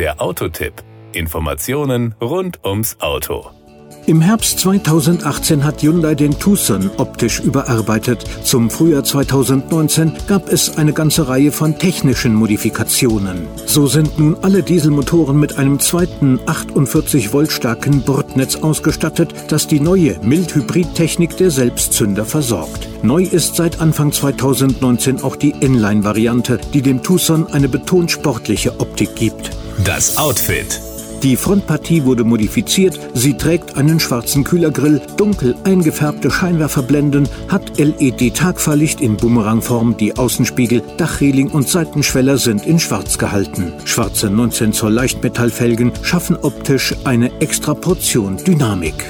Der Autotipp. Informationen rund ums Auto. Im Herbst 2018 hat Hyundai den Tucson optisch überarbeitet. Zum Frühjahr 2019 gab es eine ganze Reihe von technischen Modifikationen. So sind nun alle Dieselmotoren mit einem zweiten 48 Volt starken Bordnetz ausgestattet, das die neue Mildhybrid-Technik der Selbstzünder versorgt. Neu ist seit Anfang 2019 auch die Inline-Variante, die dem Tucson eine betont sportliche Optik gibt. Das Outfit. Die Frontpartie wurde modifiziert, sie trägt einen schwarzen Kühlergrill, dunkel eingefärbte Scheinwerferblenden, hat LED-Tagfahrlicht in Bumerangform, die Außenspiegel, Dachreling und Seitenschweller sind in schwarz gehalten. Schwarze 19 Zoll Leichtmetallfelgen schaffen optisch eine extra Portion Dynamik.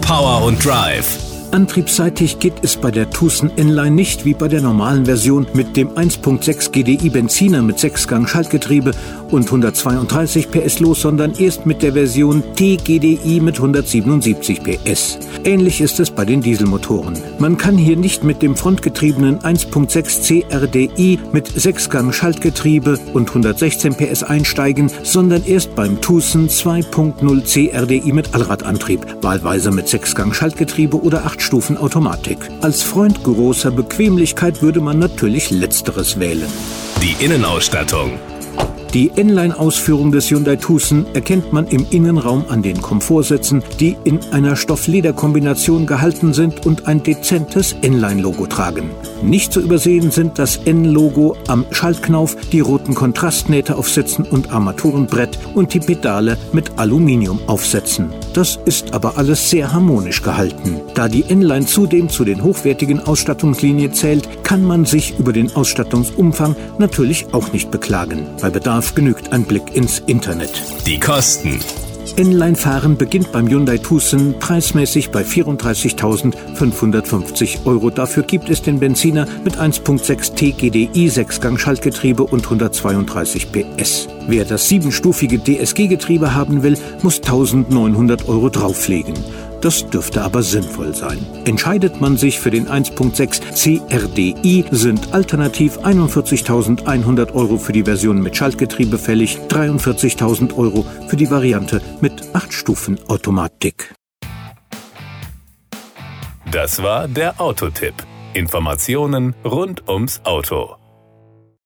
Power und Drive. Antriebsseitig geht es bei der Tucson Inline nicht wie bei der normalen Version mit dem 1.6 GDI Benziner mit 6-Gang Schaltgetriebe und 132 PS los, sondern erst mit der Version T-GDI mit 177 PS. Ähnlich ist es bei den Dieselmotoren. Man kann hier nicht mit dem frontgetriebenen 1.6 CRDI mit 6-Gang Schaltgetriebe und 116 PS einsteigen, sondern erst beim Tucson 2.0 CRDI mit Allradantrieb, wahlweise mit 6-Gang Schaltgetriebe oder 8 Stufen Automatik. Als Freund großer Bequemlichkeit würde man natürlich letzteres wählen. Die Innenausstattung. Die Inline-Ausführung des Hyundai Tucson erkennt man im Innenraum an den Komfortsitzen, die in einer Stoff-Leder-Kombination gehalten sind und ein dezentes Inline-Logo tragen. Nicht zu übersehen sind das N-Logo am Schaltknauf, die roten Kontrastnähte auf Sitzen und Armaturenbrett und die Pedale mit Aluminium aufsetzen. Das ist aber alles sehr harmonisch gehalten. Da die Inline zudem zu den hochwertigen Ausstattungslinien zählt, kann man sich über den Ausstattungsumfang natürlich auch nicht beklagen. Bei Bedarf Bedarf genügt ein Blick ins Internet. Die Kosten. Inline-Fahren beginnt beim Hyundai Tucson preismäßig bei 34.550 Euro. Dafür gibt es den Benziner mit 1.6 TGDI 6-Gang-Schaltgetriebe und 132 PS. Wer das siebenstufige DSG-Getriebe haben will, muss 1.900 Euro drauflegen. Das dürfte aber sinnvoll sein. Entscheidet man sich für den 1.6 CRDI, sind alternativ 41.100 Euro für die Version mit Schaltgetriebe fällig, 43.000 Euro für die Variante mit 8 Stufen Automatik. Das war der Autotipp. Informationen rund ums Auto.